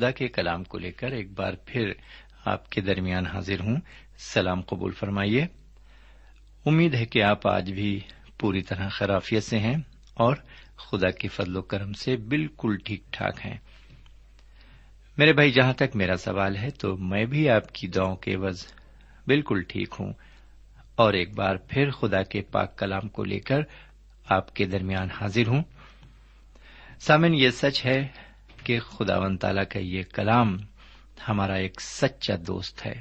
خدا کے کلام کو لے کر ایک بار پھر آپ کے درمیان حاضر ہوں۔ سلام قبول فرمائیے۔ امید ہے کہ آپ آج بھی پوری طرح خرافیت سے ہیں اور خدا کے فضل و کرم سے بالکل ٹھیک ٹھاک ہیں۔ میرے بھائی، جہاں تک میرا سوال ہے، تو میں بھی آپ کی دعاؤں کے عوض بالکل ٹھیک ہوں۔ اور ایک بار پھر خدا کے پاک کلام کو لے کر آپ کے درمیان حاضر ہوں۔ سامن یہ سچ ہے کہ خدا و تعالی کا یہ کلام ہمارا ایک سچا دوست ہے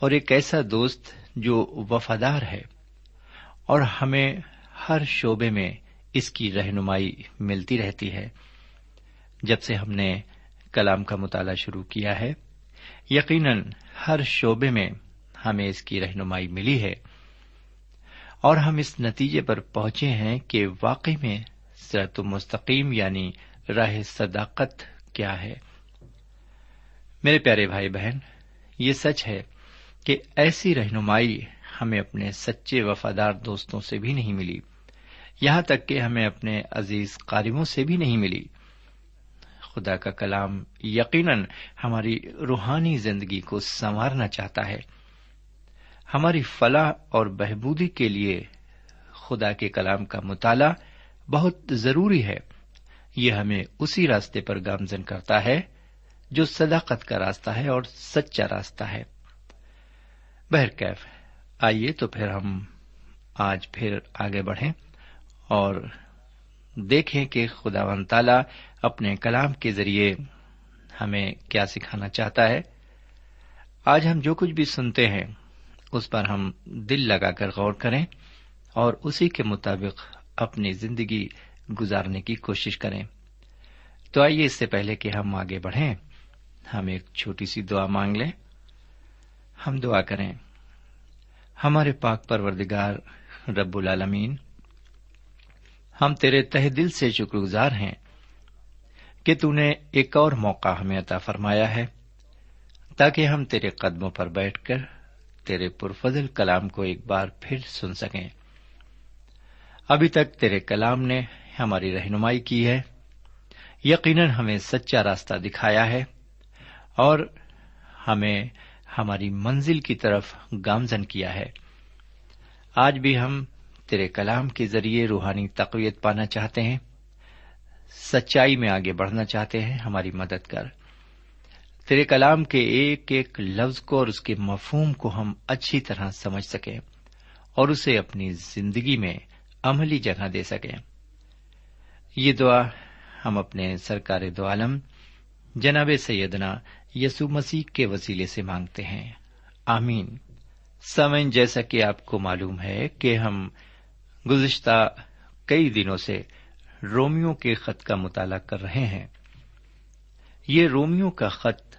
اور ایک ایسا دوست جو وفادار ہے اور ہمیں ہر شعبے میں اس کی رہنمائی ملتی رہتی ہے۔ جب سے ہم نے کلام کا مطالعہ شروع کیا ہے، یقیناً ہر شعبے میں ہمیں اس کی رہنمائی ملی ہے اور ہم اس نتیجے پر پہنچے ہیں کہ واقعی میں سرت مستقیم یعنی راہ صداقت کیا ہے؟ میرے پیارے بھائی بہن، یہ سچ ہے کہ ایسی رہنمائی ہمیں اپنے سچے وفادار دوستوں سے بھی نہیں ملی۔ یہاں تک کہ ہمیں اپنے عزیز قاربوں سے بھی نہیں ملی۔ خدا کا کلام یقیناً ہماری روحانی زندگی کو سنوارنا چاہتا ہے۔ ہماری فلاح اور بہبودی کے لیے خدا کے کلام کا مطالعہ بہت ضروری ہے۔ یہ ہمیں اسی راستے پر گامزن کرتا ہے جو صداقت کا راستہ ہے اور سچا راستہ ہے۔ بہرکیف آئیے تو پھر ہم آج پھر آگے بڑھیں اور دیکھیں کہ خدا و تعالی اپنے کلام کے ذریعے ہمیں کیا سکھانا چاہتا ہے۔ آج ہم جو کچھ بھی سنتے ہیں، اس پر ہم دل لگا کر غور کریں اور اسی کے مطابق اپنی زندگی گزارنے کی کوشش کریں۔ تو آئیے اس سے پہلے کہ ہم آگے بڑھیں۔ ہم ایک چھوٹی سی دعا مانگ لیں۔ ہم دعا کریں۔ ہمارے پاک پروردگار رب العالمین، ہم تیرے تہ دل سے شکر گزار ہیں کہ تو نے ایک اور موقع ہمیں عطا فرمایا ہے، تاکہ ہم تیرے قدموں پر بیٹھ کر تیرے پرفضل کلام کو ایک بار پھر سن سکیں۔ ابھی تک تیرے کلام نے ہماری رہنمائی کی ہے۔ یقیناً ہمیں سچا راستہ دکھایا ہے اور ہمیں ہماری منزل کی طرف گامزن کیا ہے۔ آج بھی ہم تیرے کلام کے ذریعے روحانی تقویت پانا چاہتے ہیں۔ سچائی میں آگے بڑھنا چاہتے ہیں، ہماری مدد کر۔ تیرے کلام کے ایک ایک لفظ کو اور اس کے مفہوم کو ہم اچھی طرح سمجھ سکیں اور اسے اپنی زندگی میں عملی جگہ دے سکیں۔ یہ دعا ہم اپنے سرکار دو عالم، جناب سیدنا یسو مسیح کے وسیلے سے مانگتے ہیں۔ آمین۔ سمن جیسا کہ آپ کو معلوم ہے کہ ہم گزشتہ کئی دنوں سے رومیو کے خط کا مطالعہ کر رہے ہیں۔ یہ رومیو کا خط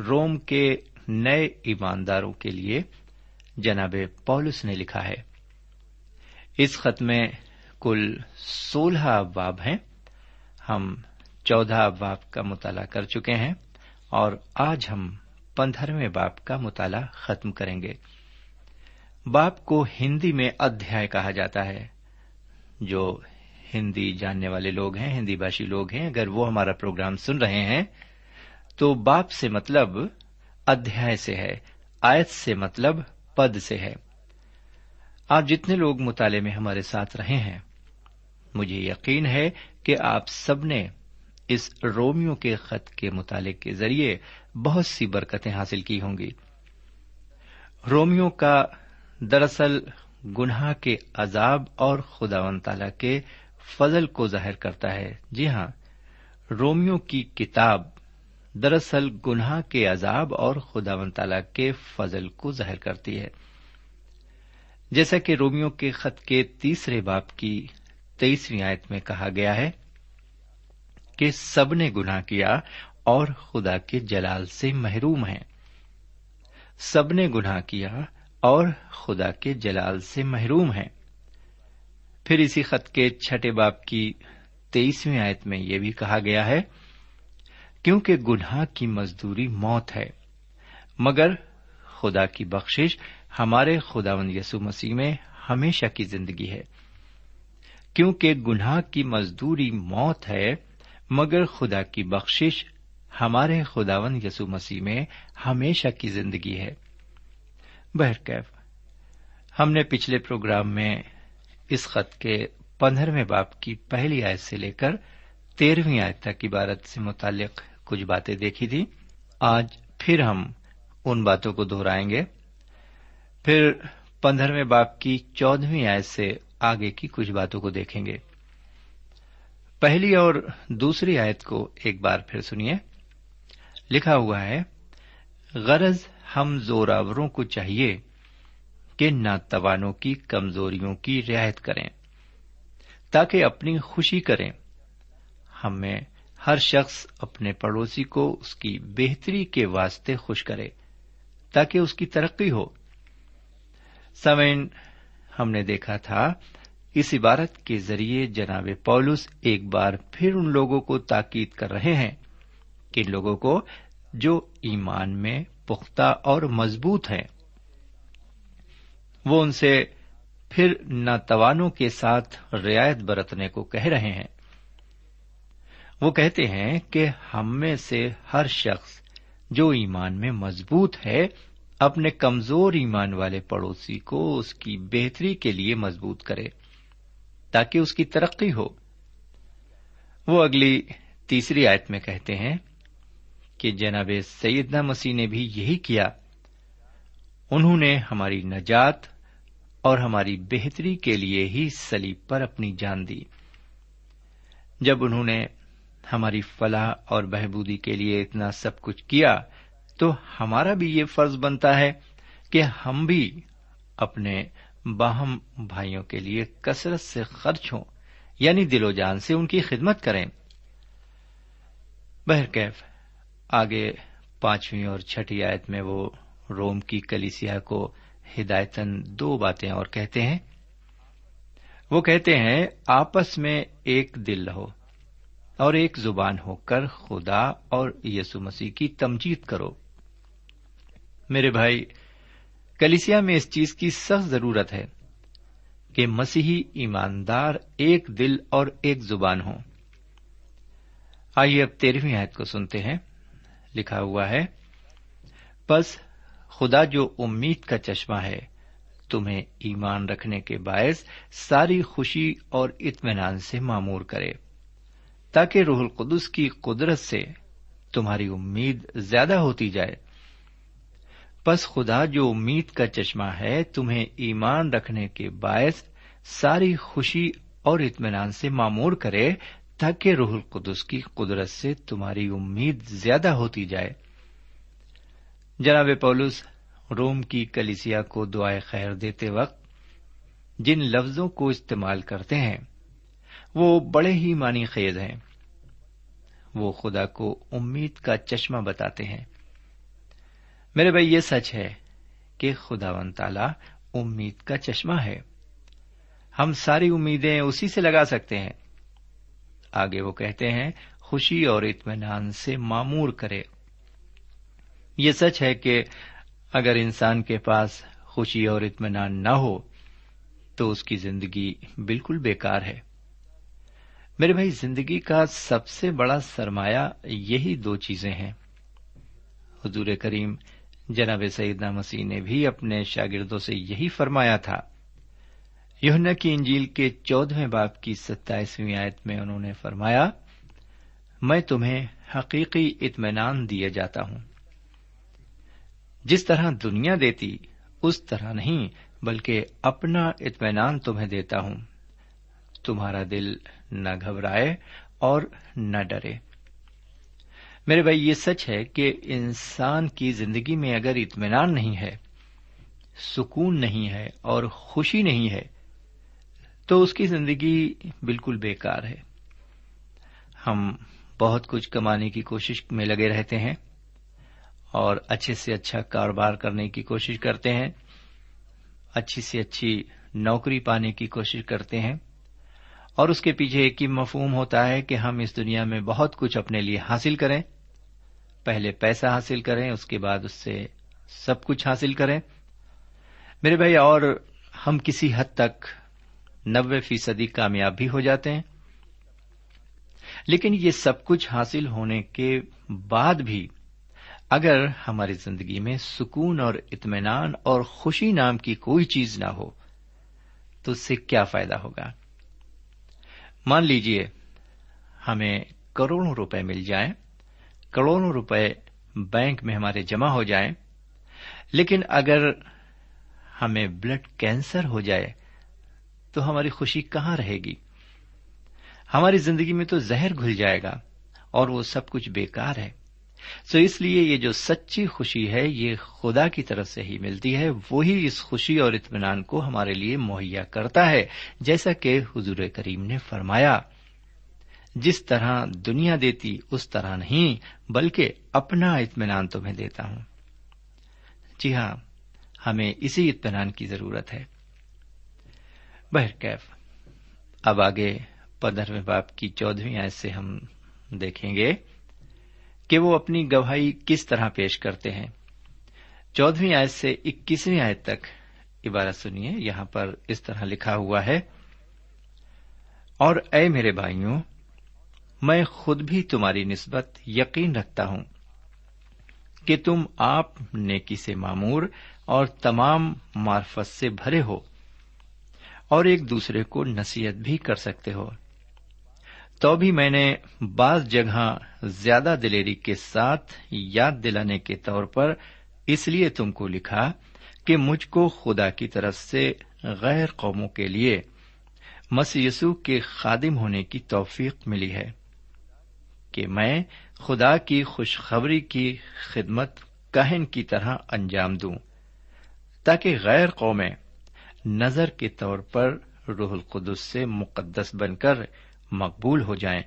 روم کے نئے ایمانداروں کے لیے جناب پولس نے لکھا ہے۔ اس خط میں کل سولہ ابواب ہیں۔ ہم چودہ ابواب کا مطالعہ کر چکے ہیں اور آج ہم پندرہویں باپ کا مطالعہ ختم کریں گے۔ باپ کو ہندی میں ادھیائے کہا جاتا ہے۔ جو ہندی جاننے والے لوگ ہیں، ہندی بھاشی لوگ ہیں، اگر وہ ہمارا پروگرام سن رہے ہیں، تو باپ سے مطلب ادھیائے سے ہے، آیت سے مطلب پد سے ہے۔ آپ جتنے لوگ مطالعے میں ہمارے ساتھ رہے ہیں مجھے یقین ہے کہ آپ سب نے اس رومیو کے خط کے مطالعے کے ذریعے بہت سی برکتیں حاصل کی ہوں گی۔ رومیو کا دراصل گناہ کے عذاب اور خدا و تعالی کے فضل کو ظاہر کرتا ہے۔ جی ہاں رومیو کی کتاب دراصل گناہ کے عذاب اور خدا و تعالی کے فضل کو ظاہر کرتی ہے۔ جیسا کہ رومیو کے خط کے تیسرے باپ کی تیسری آیت میں کہا گیا ہے کہ سب نے گناہ کیا اور خدا کے جلال سے محروم ہیں۔ سب نے گناہ کیا اور خدا کے جلال سے محروم ہیں۔ پھر اسی خط کے چھٹے باپ کی تیئیسویں آیت میں یہ بھی کہا گیا ہے، کیونکہ گناہ کی مزدوری موت ہے، مگر خدا کی بخشش ہمارے خداون یسو مسیح میں ہمیشہ کی زندگی ہے۔ کیونکہ گناہ کی مزدوری موت ہے، مگر خدا کی بخشش ہمارے خداون یسو مسیح میں ہمیشہ کی زندگی ہے۔ بہرکیف ہم نے پچھلے پروگرام میں اس خط کے پندرہویں باپ کی پہلی آیت سے لے کر تیرہویں آیت تک عبارت سے متعلق کچھ باتیں دیکھی تھی آج پھر ہم ان باتوں کو دہرائیں گے۔ پھر پندرہویں باپ کی چودہویں آیت سے آگے کی کچھ باتوں کو دیکھیں گے۔ پہلی اور دوسری آیت کو ایک بار پھر سنیے۔ لکھا ہوا ہے، غرض ہم زوراوروں کو چاہیے کہ ناتوانوں کی کمزوریوں کی رعایت کریں، تاکہ اپنی خوشی کریں۔ ہم میں ہر شخص اپنے پڑوسی کو اس کی بہتری کے واسطے خوش کرے، تاکہ اس کی ترقی ہو۔ سمین ہم نے دیکھا تھا، اس عبارت کے ذریعے جناب پولس ایک بار پھر ان لوگوں کو تاکید کر رہے ہیں کہ لوگوں کو جو ایمان میں پختہ اور مضبوط ہیں، وہ ان سے پھر ناتوانوں کے ساتھ رعایت برتنے کو کہہ رہے ہیں۔ وہ کہتے ہیں کہ ہم میں سے ہر شخص جو ایمان میں مضبوط ہے اپنے کمزور ایمان والے پڑوسی کو اس کی بہتری کے لیے مضبوط کرے تاکہ اس کی ترقی ہو۔ وہ اگلی تیسری آیت میں کہتے ہیں کہ جناب سیدنا مسیح نے بھی یہی کیا، انہوں نے ہماری نجات اور ہماری بہتری کے لیے ہی سلیب پر اپنی جان دی۔ جب انہوں نے ہماری فلاح اور بہبودی کے لیے اتنا سب کچھ کیا تو ہمارا بھی یہ فرض بنتا ہے کہ ہم بھی اپنے باہم بھائیوں کے لیے کثرت سے خرچ ہوں یعنی دل و جان سے ان کی خدمت کریں۔ بہرکیف آگے پانچویں اور چھٹی آیت میں وہ روم کی کلیسیا کو ہدایتن دو باتیں اور کہتے ہیں۔ وہ کہتے ہیں، آپس میں ایک دل رہو اور ایک زبان ہو کر خدا اور یسو مسیح کی تمجید کرو۔ میرے بھائی، کلیسیا میں اس چیز کی سخت ضرورت ہے کہ مسیحی ایماندار ایک دل اور ایک زبان ہوں۔ آئیے اب تیرہویں آیت کو سنتے ہیں۔ لکھا ہوا ہے بس خدا جو امید کا چشمہ ہے، تمہیں ایمان رکھنے کے باعث ساری خوشی اور اطمینان سے معمور کرے، تاکہ روح القدس کی قدرت سے تمہاری امید زیادہ ہوتی جائے۔ بس خدا جو امید کا چشمہ ہے، تمہیں ایمان رکھنے کے باعث ساری خوشی اور اطمینان سے معمور کرے، تاکہ روح القدس کی قدرت سے تمہاری امید زیادہ ہوتی جائے۔ جناب پولس، روم کی کلیسیا کو دعائیں خیر دیتے وقت جن لفظوں کو استعمال کرتے ہیں، وہ بڑے ہی معنی خیز ہیں۔ وہ خدا کو امید کا چشمہ بتاتے ہیں۔ میرے بھائی، یہ سچ ہے کہ خدا و تعالی امید کا چشمہ ہے۔ ہم ساری امیدیں اسی سے لگا سکتے ہیں۔ آگے وہ کہتے ہیں، خوشی اور اطمینان سے معمور کرے۔ یہ سچ ہے کہ اگر انسان کے پاس خوشی اور اطمینان نہ ہو، تو اس کی زندگی بالکل بیکار ہے۔ میرے بھائی، زندگی کا سب سے بڑا سرمایہ یہی دو چیزیں ہیں۔ حضور کریم جناب سیدنا مسیح نے بھی اپنے شاگردوں سے یہی فرمایا تھا۔ یونا کی انجیل کے چودہویں باپ کی ستائیسویں آیت میں انہوں نے فرمایا، میں تمہیں حقیقی اطمینان دیا جاتا ہوں۔ جس طرح دنیا دیتی، اس طرح نہیں، بلکہ اپنا اطمینان تمہیں دیتا ہوں۔ تمہارا دل نہ گھبرائے اور نہ ڈرے۔ میرے بھائی، یہ سچ ہے کہ انسان کی زندگی میں اگر اطمینان نہیں ہے، سکون نہیں ہے اور خوشی نہیں ہے، تو اس کی زندگی بالکل بیکار ہے۔ ہم بہت کچھ کمانے کی کوشش میں لگے رہتے ہیں اور اچھے سے اچھا کاروبار کرنے کی کوشش کرتے ہیں، اچھی سے اچھی نوکری پانے کی کوشش کرتے ہیں اور اس کے پیچھے ایک ہی مفہوم ہوتا ہے کہ ہم اس دنیا میں بہت کچھ اپنے لیے حاصل کریں۔ پہلے پیسہ حاصل کریں، اس کے بعد اس سے سب کچھ حاصل کریں۔ میرے بھائی، اور ہم کسی حد تک نبے فیصدی کامیاب بھی ہو جاتے ہیں۔ لیکن یہ سب کچھ حاصل ہونے کے بعد بھی اگر ہماری زندگی میں سکون اور اطمینان اور خوشی نام کی کوئی چیز نہ ہو، تو اس سے کیا فائدہ ہوگا؟ مان لیجیے ہمیں کروڑوں روپے مل جائیں۔ کروڑوں روپے بینک میں ہمارے جمع ہو جائیں۔ لیکن اگر ہمیں بلڈ کینسر ہو جائے، تو ہماری خوشی کہاں رہے گی؟ ہماری زندگی میں تو زہر گھل جائے گا اور وہ سب کچھ بیکار ہے۔ سو اس لیے یہ جو سچی خوشی ہے، یہ خدا کی طرف سے ہی ملتی ہے۔ وہی اس خوشی اور اطمینان کو ہمارے لیے مہیا کرتا ہے، جیسا کہ حضور کریم نے فرمایا۔ جس طرح دنیا دیتی اس طرح نہیں، بلکہ اپنا اطمینان تمہیں دیتا ہوں۔ جی ہاں ہمیں اسی اطمینان کی ضرورت ہے۔ بہرکیف اب آگے پندرہویں باپ کی چودہویں آیت سے ہم دیکھیں گے کہ وہ اپنی گواہی کس طرح پیش کرتے ہیں۔ چودہویں آیت سے اکیسویں آیت تک عبارت سنیے، یہاں پر اس طرح لکھا ہوا ہے، اور اے میرے بھائیوں میں خود بھی تمہاری نسبت یقین رکھتا ہوں کہ تم آپ نیکی سے معمور اور تمام معرفت سے بھرے ہو اور ایک دوسرے کو نصیحت بھی کر سکتے ہو۔ تو بھی میں نے بعض جگہ زیادہ دلیری کے ساتھ یاد دلانے کے طور پر اس لیے تم کو لکھا کہ مجھ کو خدا کی طرف سے غیر قوموں کے لیے مسیسو کے خادم ہونے کی توفیق ملی ہے۔ کہ میں خدا کی خوشخبری کی خدمت کہن کی طرح انجام دوں، تاکہ غیر قومیں نظر کے طور پر روح القدس سے مقدس بن کر مقبول ہو جائیں۔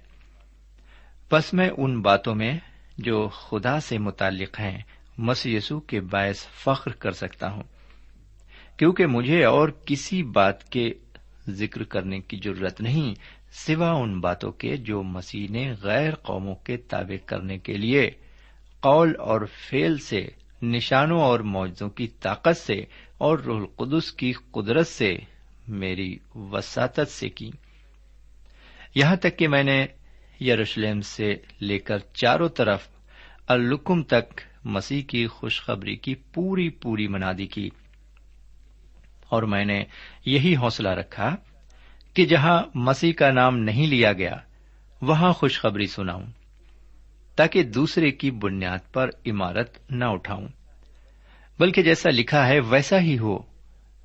بس میں ان باتوں میں جو خدا سے متعلق ہیں مسیسو کے باعث فخر کر سکتا ہوں، کیونکہ مجھے اور کسی بات کے ذکر کرنے کی ضرورت نہیں سوا ان باتوں کے جو مسیح نے غیر قوموں کے تابع کرنے کے لیے قول اور فیل سے، نشانوں اور معجزوں کی طاقت سے اور روح القدس کی قدرت سے میری وساطت سے کی۔ یہاں تک کہ میں نے یروشلم سے لے کر چاروں طرف الکم تک مسیح کی خوشخبری کی پوری پوری منادی کی اور میں نے یہی حوصلہ رکھا کہ جہاں مسیح کا نام نہیں لیا گیا، وہاں خوشخبری سناؤں، تاکہ دوسرے کی بنیاد پر عمارت نہ اٹھاؤں۔ بلکہ جیسا لکھا ہے، ویسا ہی ہو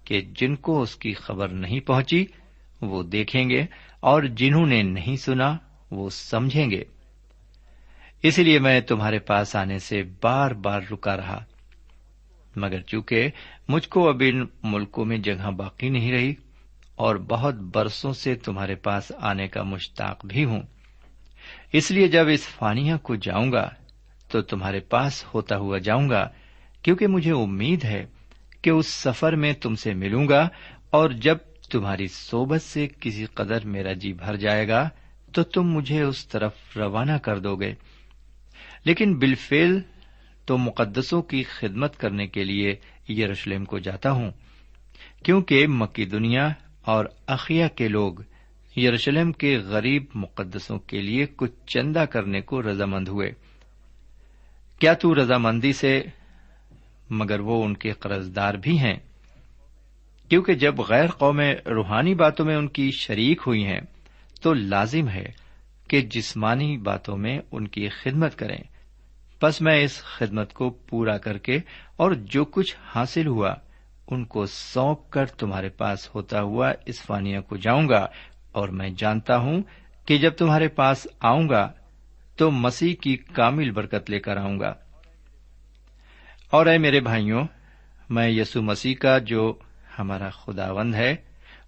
کہ جن کو اس کی خبر نہیں پہنچی، وہ دیکھیں گے، اور جنہوں نے نہیں سنا، وہ سمجھیں گے۔ اس لیے میں تمہارے پاس آنے سے بار بار رکا رہا۔ مگر چونکہ مجھ کو اب ان ملکوں میں جگہ باقی نہیں رہی اور بہت برسوں سے تمہارے پاس آنے کا مشتاق بھی ہوں۔ اس لیے جب اس فانیہ کو جاؤں گا، تو تمہارے پاس ہوتا ہوا جاؤں گا، کیونکہ مجھے امید ہے کہ اس سفر میں تم سے ملوں گا اور جب تمہاری صوبت سے کسی قدر میرا جی بھر جائے گا، تو تم مجھے اس طرف روانہ کر دو گے۔ لیکن بالفیل تو مقدسوں کی خدمت کرنے کے لیے یروشلم کو جاتا ہوں، کیونکہ مکی دنیا اور اخیا کے لوگ یروشلم کے غریب مقدسوں کے لیے کچھ چندہ کرنے کو رضامند ہوئے۔ کیا تو رضامندی سے؟ مگر وہ ان کے قرضدار بھی ہیں۔ کیونکہ جب غیر قومیں روحانی باتوں میں ان کی شریک ہوئی ہیں، تو لازم ہے کہ جسمانی باتوں میں ان کی خدمت کریں۔ بس میں اس خدمت کو پورا کر کے اور جو کچھ حاصل ہوا ان کو سونپ کر تمہارے پاس ہوتا ہوا اس فانیہ کو جاؤں گا۔ اور میں جانتا ہوں کہ جب تمہارے پاس آؤں گا تو مسیح کی کامل برکت لے کر آؤں گا۔ اور اے میرے بھائیوں، میں یسو مسیح کا جو ہمارا خداوند ہے،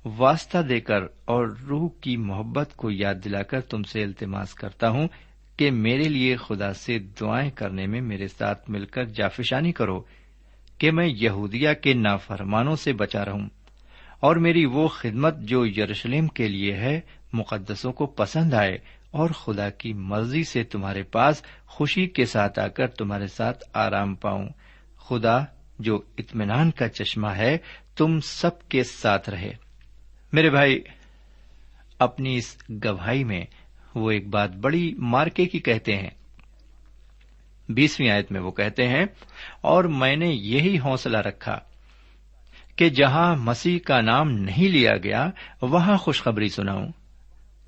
واسطہ دے کر اور روح کی محبت کو یاد دلا کر تم سے التماس کرتا ہوں کہ میرے لیے خدا سے دعائیں کرنے میں میرے ساتھ مل کر جافشانی کرو۔ کہ میں یہودیا کے نافرمانوں سے بچا رہوں اور میری وہ خدمت جو یروشلم کے لیے ہے، مقدسوں کو پسند آئے اور خدا کی مرضی سے تمہارے پاس خوشی کے ساتھ آ کر تمہارے ساتھ آرام پاؤں۔ خدا جو اطمینان کا چشمہ ہے، تم سب کے ساتھ رہے۔ میرے بھائی، اپنی اس گواہی میں وہ ایک بات بڑی مارکے کی کہتے ہیں۔ بیسویں آیت میں وہ کہتے ہیں، اور میں نے یہی حوصلہ رکھا کہ جہاں مسیح کا نام نہیں لیا گیا، وہاں خوشخبری سناؤں،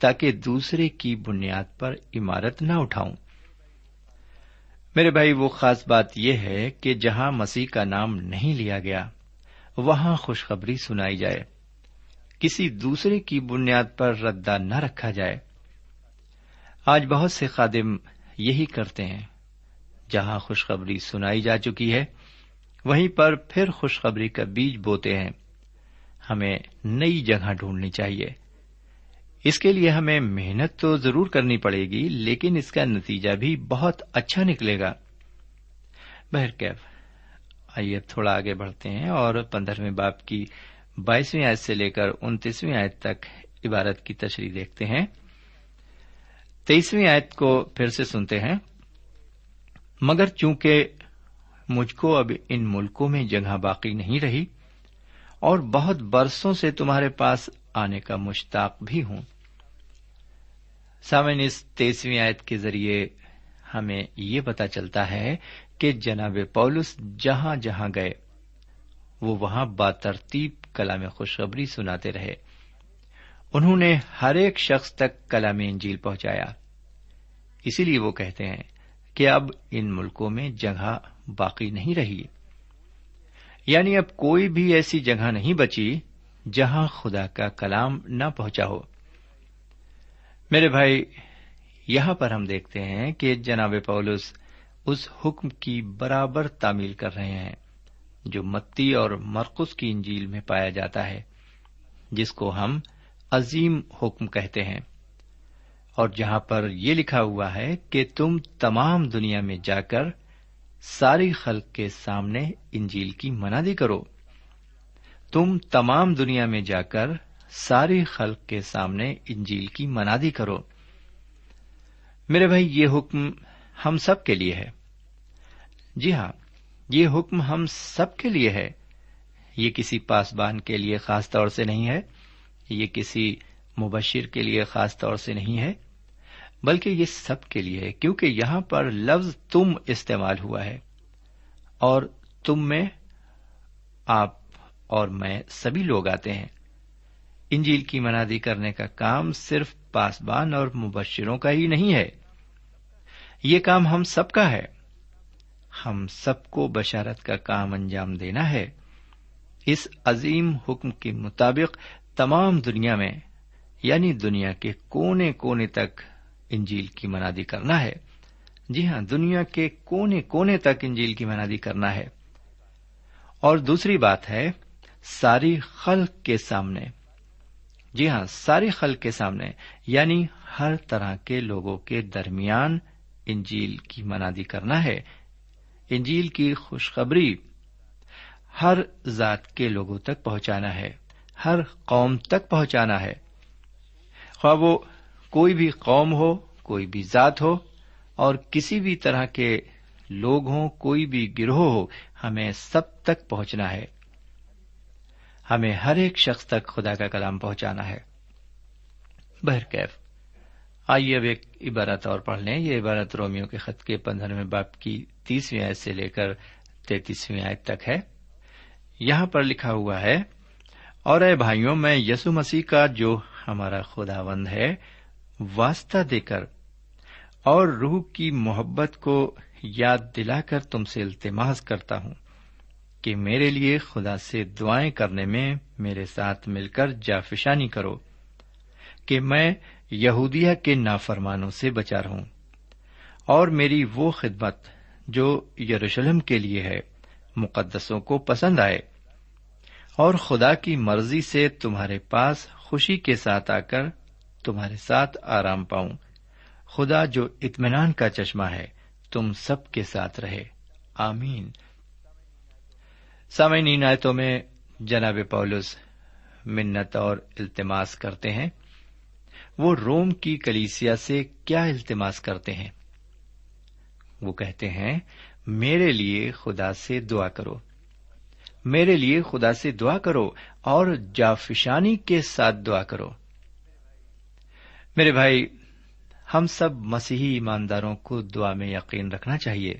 تاکہ دوسرے کی بنیاد پر عمارت نہ اٹھاؤں۔ میرے بھائی، وہ خاص بات یہ ہے کہ جہاں مسیح کا نام نہیں لیا گیا، وہاں خوشخبری سنائی جائے۔ کسی دوسرے کی بنیاد پر ردا نہ رکھا جائے۔ آج بہت سے خادم یہی کرتے ہیں۔ جہاں خوشخبری سنائی جا چکی ہے، وہیں پر پھر خوشخبری کا بیج بوتے ہیں۔ ہمیں نئی جگہ ڈھونڈنی چاہیے۔ اس کے لیے ہمیں محنت تو ضرور کرنی پڑے گی، لیکن اس کا نتیجہ بھی بہت اچھا نکلے گا۔ بہرکیف آئیے تھوڑا آگے بڑھتے ہیں اور پندرہویں باپ کی بائیسویں آیت سے لے کر انتیسویں آیت تک عبارت کی تشریح دیکھتے ہیں۔ تیئیسویں آیت کو پھر سے سنتے ہیں۔ مگر چونکہ مجھ کو اب ان ملکوں میں جگہ باقی نہیں رہی اور بہت برسوں سے تمہارے پاس آنے کا مشتاق بھی ہوں۔ سامن اس تیسویں آیت کے ذریعے ہمیں یہ پتا چلتا ہے کہ جناب پولس جہاں جہاں گئے، وہ وہاں باترتیب کلام خوشخبری سناتے رہے۔ انہوں نے ہر ایک شخص تک کلام انجیل پہنچایا۔ اسی لیے وہ کہتے ہیں کہ اب ان ملکوں میں جگہ باقی نہیں رہی۔ یعنی اب کوئی بھی ایسی جگہ نہیں بچی جہاں خدا کا کلام نہ پہنچا ہو۔ میرے بھائی، یہاں پر ہم دیکھتے ہیں کہ جناب پولس اس حکم کی برابر تعمیل کر رہے ہیں جو متی اور مرکز کی انجیل میں پایا جاتا ہے، جس کو ہم عظیم حکم کہتے ہیں۔ اور جہاں پر یہ لکھا ہوا ہے کہ تم تمام دنیا میں جا کر ساری خلق کے سامنے انجیل کی منادی کرو۔ تم تمام دنیا میں جا کر ساری خلق کے سامنے انجیل کی منادی کرو۔ میرے بھائی، یہ حکم ہم سب کے لیے ہے۔ جی ہاں یہ حکم ہم سب کے لیے ہے۔ یہ کسی پاسبان کے لیے خاص طور سے نہیں ہے۔ یہ کسی مبشر کے لیے خاص طور سے نہیں ہے۔ بلکہ یہ سب کے لیے ہے، کیونکہ یہاں پر لفظ تم استعمال ہوا ہے۔ اور تم میں آپ اور میں سبھی لوگ آتے ہیں۔ انجیل کی منادی کرنے کا کام صرف پاسبان اور مبشروں کا ہی نہیں ہے۔ یہ کام ہم سب کا ہے۔ ہم سب کو بشارت کا کام انجام دینا ہے۔ اس عظیم حکم کے مطابق تمام دنیا میں یعنی دنیا کے کونے کونے تک انجیل کی منادی کرنا ہے۔ جی ہاں دنیا کے کونے کونے تک انجیل کی منادی کرنا ہے۔ اور دوسری بات ہے، ساری خلق کے سامنے۔ جی ہاں ساری خلق کے سامنے یعنی ہر طرح کے لوگوں کے درمیان انجیل کی منادی کرنا ہے۔ انجیل کی خوشخبری ہر ذات کے لوگوں تک پہنچانا ہے، ہر قوم تک پہنچانا ہے۔ خواہ وہ کوئی بھی قوم ہو، کوئی بھی ذات ہو، اور کسی بھی طرح کے لوگ ہوں، کوئی بھی گروہ ہو، ہمیں سب تک پہنچنا ہے۔ ہمیں ہر ایک شخص تک خدا کا کلام پہنچانا ہے۔ بہرکیف آئیے اب ایک عبارت اور پڑھ لیں۔ یہ عبارت رومیو کے خط کے پندرہویں باپ کی تیسویں آیت سے لے کر تینتیسویں آیت تک ہے۔ یہاں پر لکھا ہوا ہے، اور اے بھائیوں، میں یسو مسیح کا جو ہمارا خداوند ہے واسطہ دے کر اور روح کی محبت کو یاد دلا کر تم سے التماس کرتا ہوں کہ میرے لیے خدا سے دعائیں کرنے میں میرے ساتھ مل کر جافشانی کرو کہ میں یہودیہ کے نافرمانوں سے بچا رہوں اور میری وہ خدمت جو یروشلم کے لیے ہے، مقدسوں کو پسند آئے اور خدا کی مرضی سے تمہارے پاس خوشی کے ساتھ آ کر تمہارے ساتھ آرام پاؤں۔ خدا جو اطمینان کا چشمہ ہے، تم سب کے ساتھ رہے۔ آمین۔ سامعین آیتوں میں جناب پولس منت اور التماس کرتے ہیں۔ وہ روم کی کلیسیا سے کیا التماس کرتے ہیں؟ وہ کہتے ہیں، میرے لیے خدا سے دعا کرو۔ میرے لیے خدا سے دعا کرو اور جافشانی کے ساتھ دعا کرو۔ میرے بھائی، ہم سب مسیحی ایمانداروں کو دعا میں یقین رکھنا چاہیے۔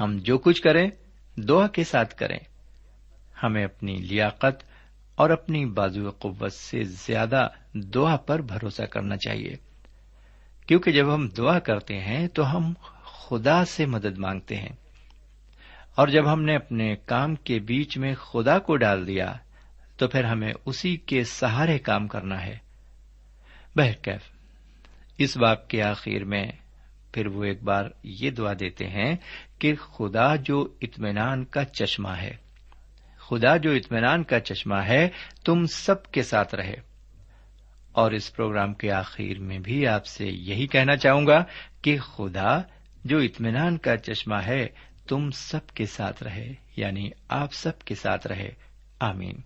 ہم جو کچھ کریں، دعا کے ساتھ کریں۔ ہمیں اپنی لیاقت اور اپنی بازو قوت سے زیادہ دعا پر بھروسہ کرنا چاہیے۔ کیونکہ جب ہم دعا کرتے ہیں، تو ہم خدا سے مدد مانگتے ہیں۔ اور جب ہم نے اپنے کام کے بیچ میں خدا کو ڈال دیا، تو پھر ہمیں اسی کے سہارے کام کرنا ہے۔ بہرکیف۔ اس باپ کے آخر میں پھر وہ ایک بار یہ دعا دیتے ہیں کہ خدا جو اطمینان کا چشمہ ہے، خدا جو اطمینان کا چشمہ ہے، تم سب کے ساتھ رہے۔ اور اس پروگرام کے آخر میں بھی آپ سے یہی کہنا چاہوں گا کہ خدا جو اطمینان کا چشمہ ہے، تم سب کے ساتھ رہے یعنی آپ سب کے ساتھ رہے۔ آمین۔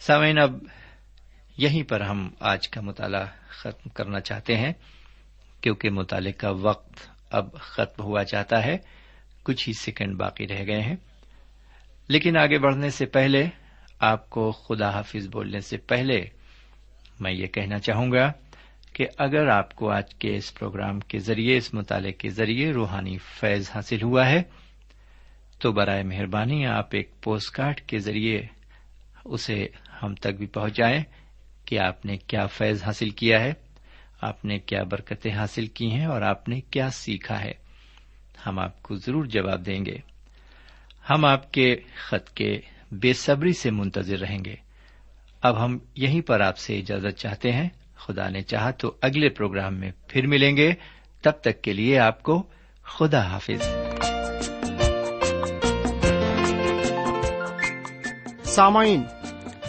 سامعین، اب یہیں پر ہم آج کا مطالعہ ختم کرنا چاہتے ہیں، کیونکہ مطالعے کا وقت اب ختم ہوا چاہتا ہے، کچھ ہی سیکنڈ باقی رہ گئے ہیں۔ لیکن آگے بڑھنے سے پہلے، آپ کو خدا حافظ بولنے سے پہلے میں یہ کہنا چاہوں گا کہ اگر آپ کو آج کے اس پروگرام کے ذریعے، اس مطالعے کے ذریعے روحانی فیض حاصل ہوا ہے، تو برائے مہربانی آپ ایک پوسٹ کارڈ کے ذریعے اسے ہم تک بھی پہنچائیں۔ کہ آپ نے کیا فیض حاصل کیا ہے، آپ نے کیا برکتیں حاصل کی ہیں اور آپ نے کیا سیکھا ہے۔ ہم آپ کو ضرور جواب دیں گے۔ ہم آپ کے خط کے بے صبری سے منتظر رہیں گے۔ اب ہم یہیں پر آپ سے اجازت چاہتے ہیں۔ خدا نے چاہا تو اگلے پروگرام میں پھر ملیں گے۔ تب تک کے لیے آپ کو خدا حافظ۔ سامعین